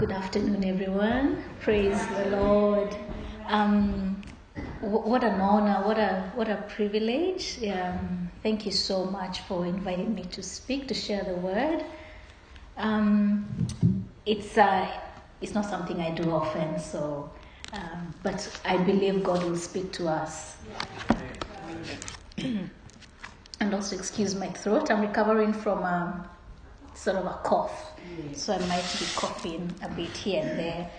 Good afternoon, everyone. Praise the Lord. Um, wh- what an honor, what a what a privilege. Um, thank you so much for inviting me to speak to share the word. Um, it's uh, it's not something I do often, so um, but I believe God will speak to us. and also, excuse my throat. I'm recovering from um, sort of a cough, so I might be coughing a bit here and there.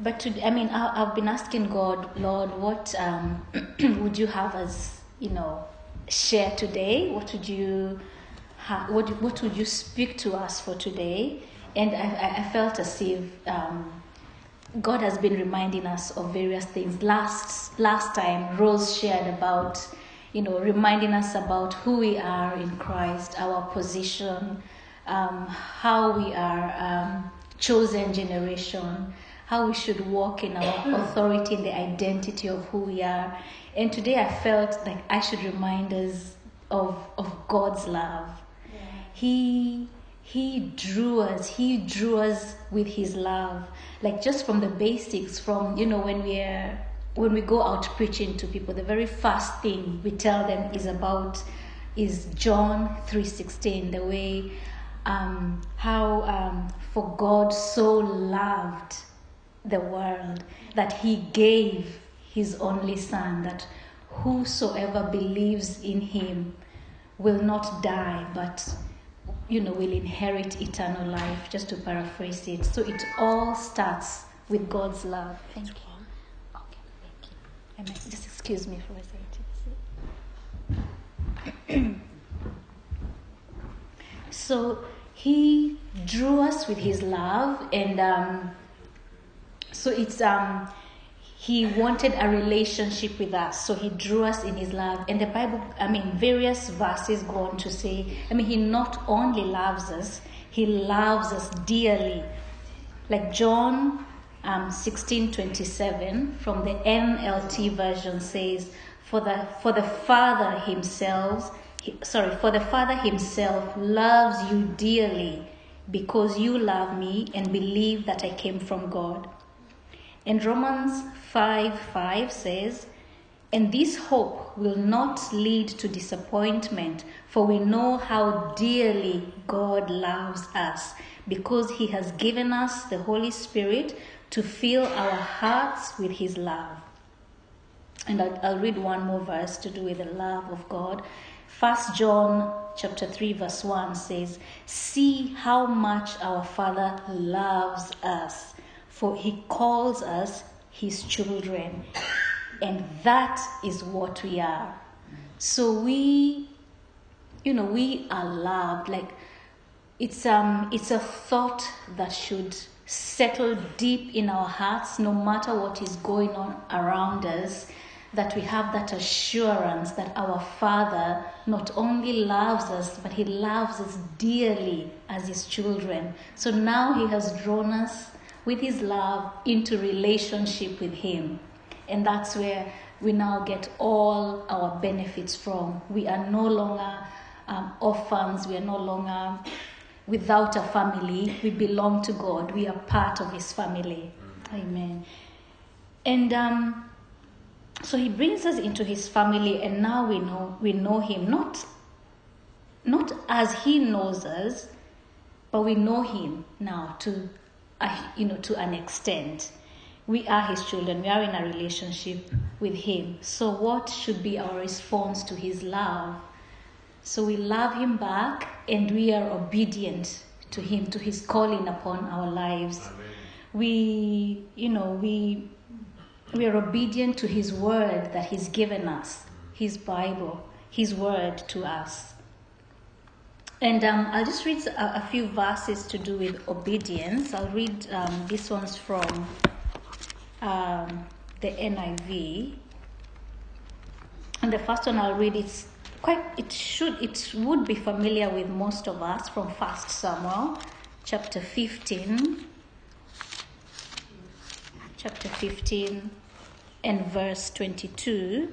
But to, I mean, I, I've been asking God, Lord, what um, would you have us, you know, share today? What would you, ha- what what would you speak to us for today? And I, I- I felt as if um, God has been reminding us of various things. Last last time, Rose shared about, you know, reminding us about who we are in Christ, our position, um, how we are um, chosen generation, how we should walk in our authority, in the identity of who we are. And today, I felt like I should remind us of of God's love. He he drew us. He drew us with his love. Like just from the basics, from you know when we are when we go out preaching to people, the very first thing we tell them is about is John three sixteen. The way um, how um, for God so loved the world that he gave his only son that whosoever believes in him will not die but you know will inherit eternal life just to paraphrase it. So it all starts with god's love. Thank you. Okay thank you. Amen. just excuse me for a second. So he drew us with his love and um, so it's um he wanted a relationship with us. So he drew us in his love. And the bible i mean various verses go on to say i mean he not only loves us he loves us dearly. Like john um, 16 27 from the nlt version says for the for the father himself sorry for the father himself loves you dearly because you love me and believe that i came from god and Romans 5 5 says, And this hope will not lead to disappointment, for we know how dearly God loves us, because He has given us the Holy Spirit to fill our hearts with His love. And I'll, I'll read one more verse to do with the love of God. First John chapter 3 verse 1 says, See how much our Father loves us for he calls us his children and that is what we are. So we you know we are loved. Like it's um it's a thought that should settle deep in our hearts no matter what is going on around us that we have that assurance that our father not only loves us but he loves us dearly as his children so now he has drawn us with his love into relationship with him. And that's where we now get all our benefits from. We are no longer um, orphans, we are no longer without a family. We belong to God, we are part of his family. Amen. And um, so he brings us into his family, and now we know we know him not not as he knows us, but we know him now to uh, you know, to an extent. We are his children. We are in a relationship with him. So, what should be our response to his love? So, we love him back and we are obedient to him, to his calling upon our lives. Amen. We, you know, we, we are obedient to his word that he's given us, his Bible, his word to us. And um, I'll just read a, a, few verses to do with obedience. I'll read um, these ones from um, the NIV. And the first one I'll read it's quite it should it would be familiar with most of us from First Samuel, chapter fifteen. Chapter fifteen and verse twenty-two,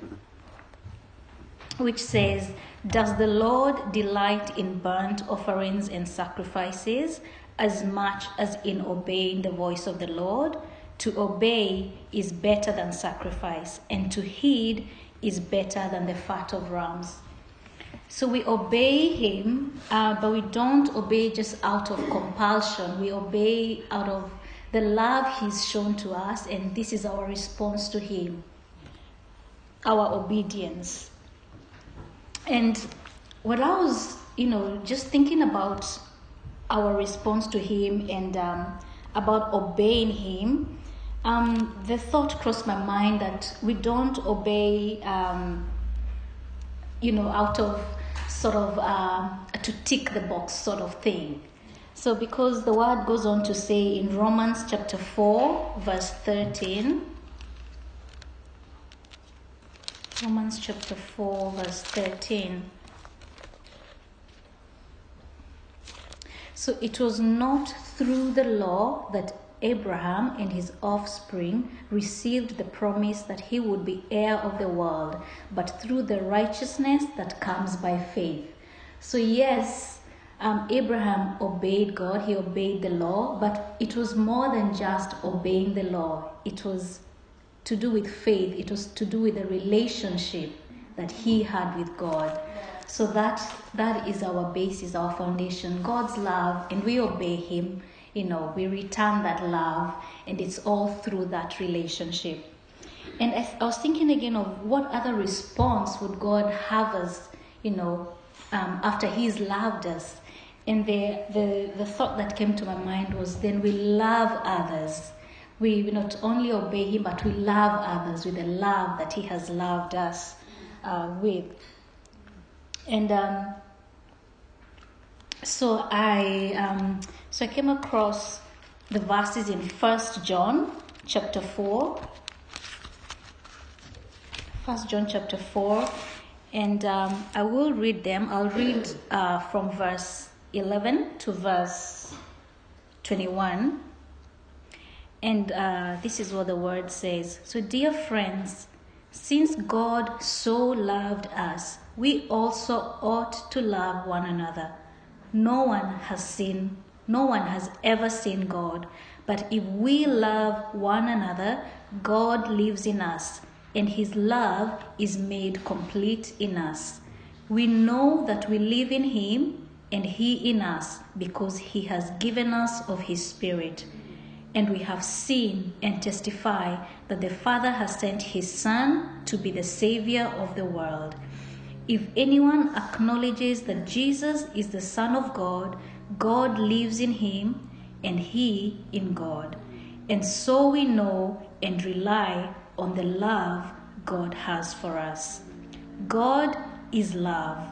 which says does the Lord delight in burnt offerings and sacrifices, as much as in obeying the voice of the Lord. To obey is better than sacrifice, and to heed is better than the fat of rams. So we obey Him, uh, but we don't obey just out of compulsion. We obey out of the love He's shown to us, and this is our response to Him our obedience. And what I was, you know, just thinking about our response to Him and um, about obeying Him, um, the thought crossed my mind that we don't obey, um, you know, out of sort of uh, to tick the box sort of thing. So, because the word goes on to say in Romans chapter 4, verse 13, Romans chapter 4, verse 13. So it was not through the law that Abraham and his offspring received the promise that he would be heir of the world, but through the righteousness that comes by faith. So, yes, um, Abraham obeyed God, he obeyed the law, but it was more than just obeying the law, it was to do with faith, it was to do with the relationship that he had with God. So that that is our basis, our foundation, God's love, and we obey him. You know, we return that love, and it's all through that relationship. And I, I was thinking again of what other response would God have us, you know, um, after He's loved us. And the, the, the thought that came to my mind was then we love others. We not only obey Him, but we love others with the love that He has loved us uh, with. And um, so I um, so I came across the verses in First John chapter four. First John chapter four, and um, I will read them. I'll read uh, from verse eleven to verse twenty-one. And uh, this is what the word says. So, dear friends, since God so loved us, we also ought to love one another. No one has seen, no one has ever seen God. But if we love one another, God lives in us, and his love is made complete in us. We know that we live in him and he in us because he has given us of his spirit. And we have seen and testify that the Father has sent his Son to be the Savior of the world. If anyone acknowledges that Jesus is the Son of God, God lives in him and he in God. And so we know and rely on the love God has for us. God is love.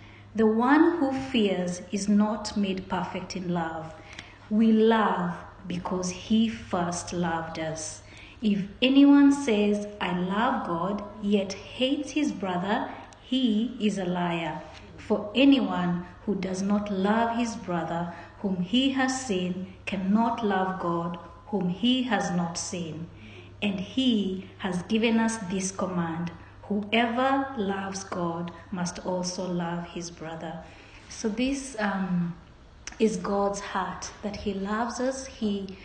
The one who fears is not made perfect in love. We love because he first loved us. If anyone says, I love God, yet hates his brother, he is a liar. For anyone who does not love his brother, whom he has seen, cannot love God, whom he has not seen. And he has given us this command whoever loves God must also love his brother. So, this um, is God's heart that he loves us. He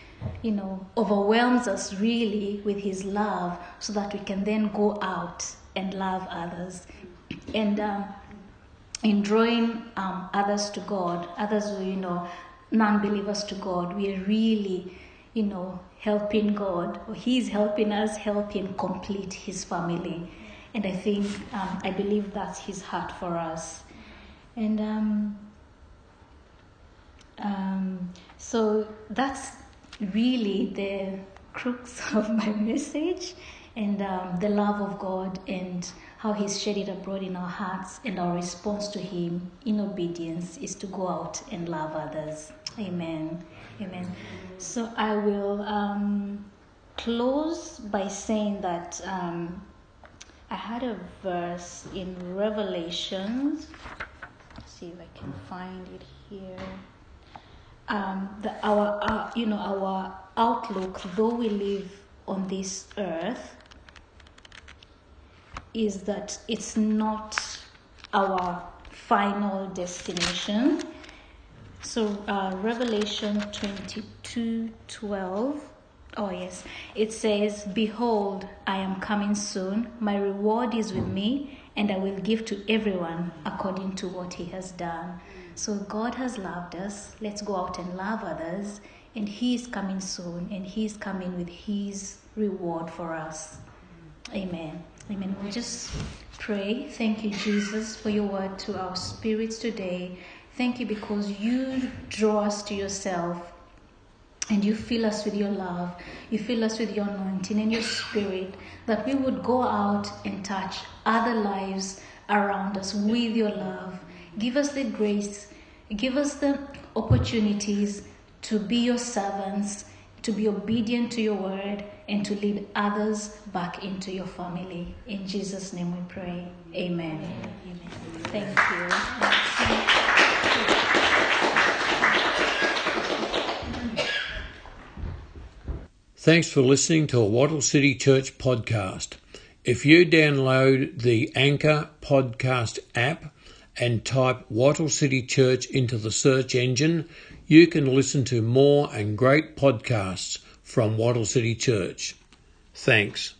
you know, overwhelms us really with his love so that we can then go out and love others. And um, in drawing um, others to God, others who, you know, non believers to God, we are really, you know, helping God, or He's helping us help Him complete His family. And I think, um, I believe that's His heart for us. And um, um, so that's really the crux of my message and um, the love of God and how He's shed it abroad in our hearts, and our response to Him in obedience is to go out and love others. Amen. Amen. So I will um, close by saying that um, I had a verse in Revelations. Let's see if I can find it here. Um, the, our, you know, our outlook, though we live on this earth, is that it's not our final destination. So, uh, Revelation 22 12. Oh, yes. It says, Behold, I am coming soon. My reward is with me, and I will give to everyone according to what he has done. So, God has loved us. Let's go out and love others. And He is coming soon, and He is coming with His reward for us. Amen. Amen. We'll just pray. Thank you, Jesus, for your word to our spirits today. Thank you because you draw us to yourself and you fill us with your love. You fill us with your anointing and your spirit that we would go out and touch other lives around us with your love. Give us the grace, give us the opportunities to be your servants, to be obedient to your word, and to lead others back into your family. In Jesus' name we pray. Amen. Amen. Thank you. Thanks for listening to a Wattle City Church podcast. If you download the Anchor podcast app and type Wattle City Church into the search engine, you can listen to more and great podcasts from Wattle City Church. Thanks.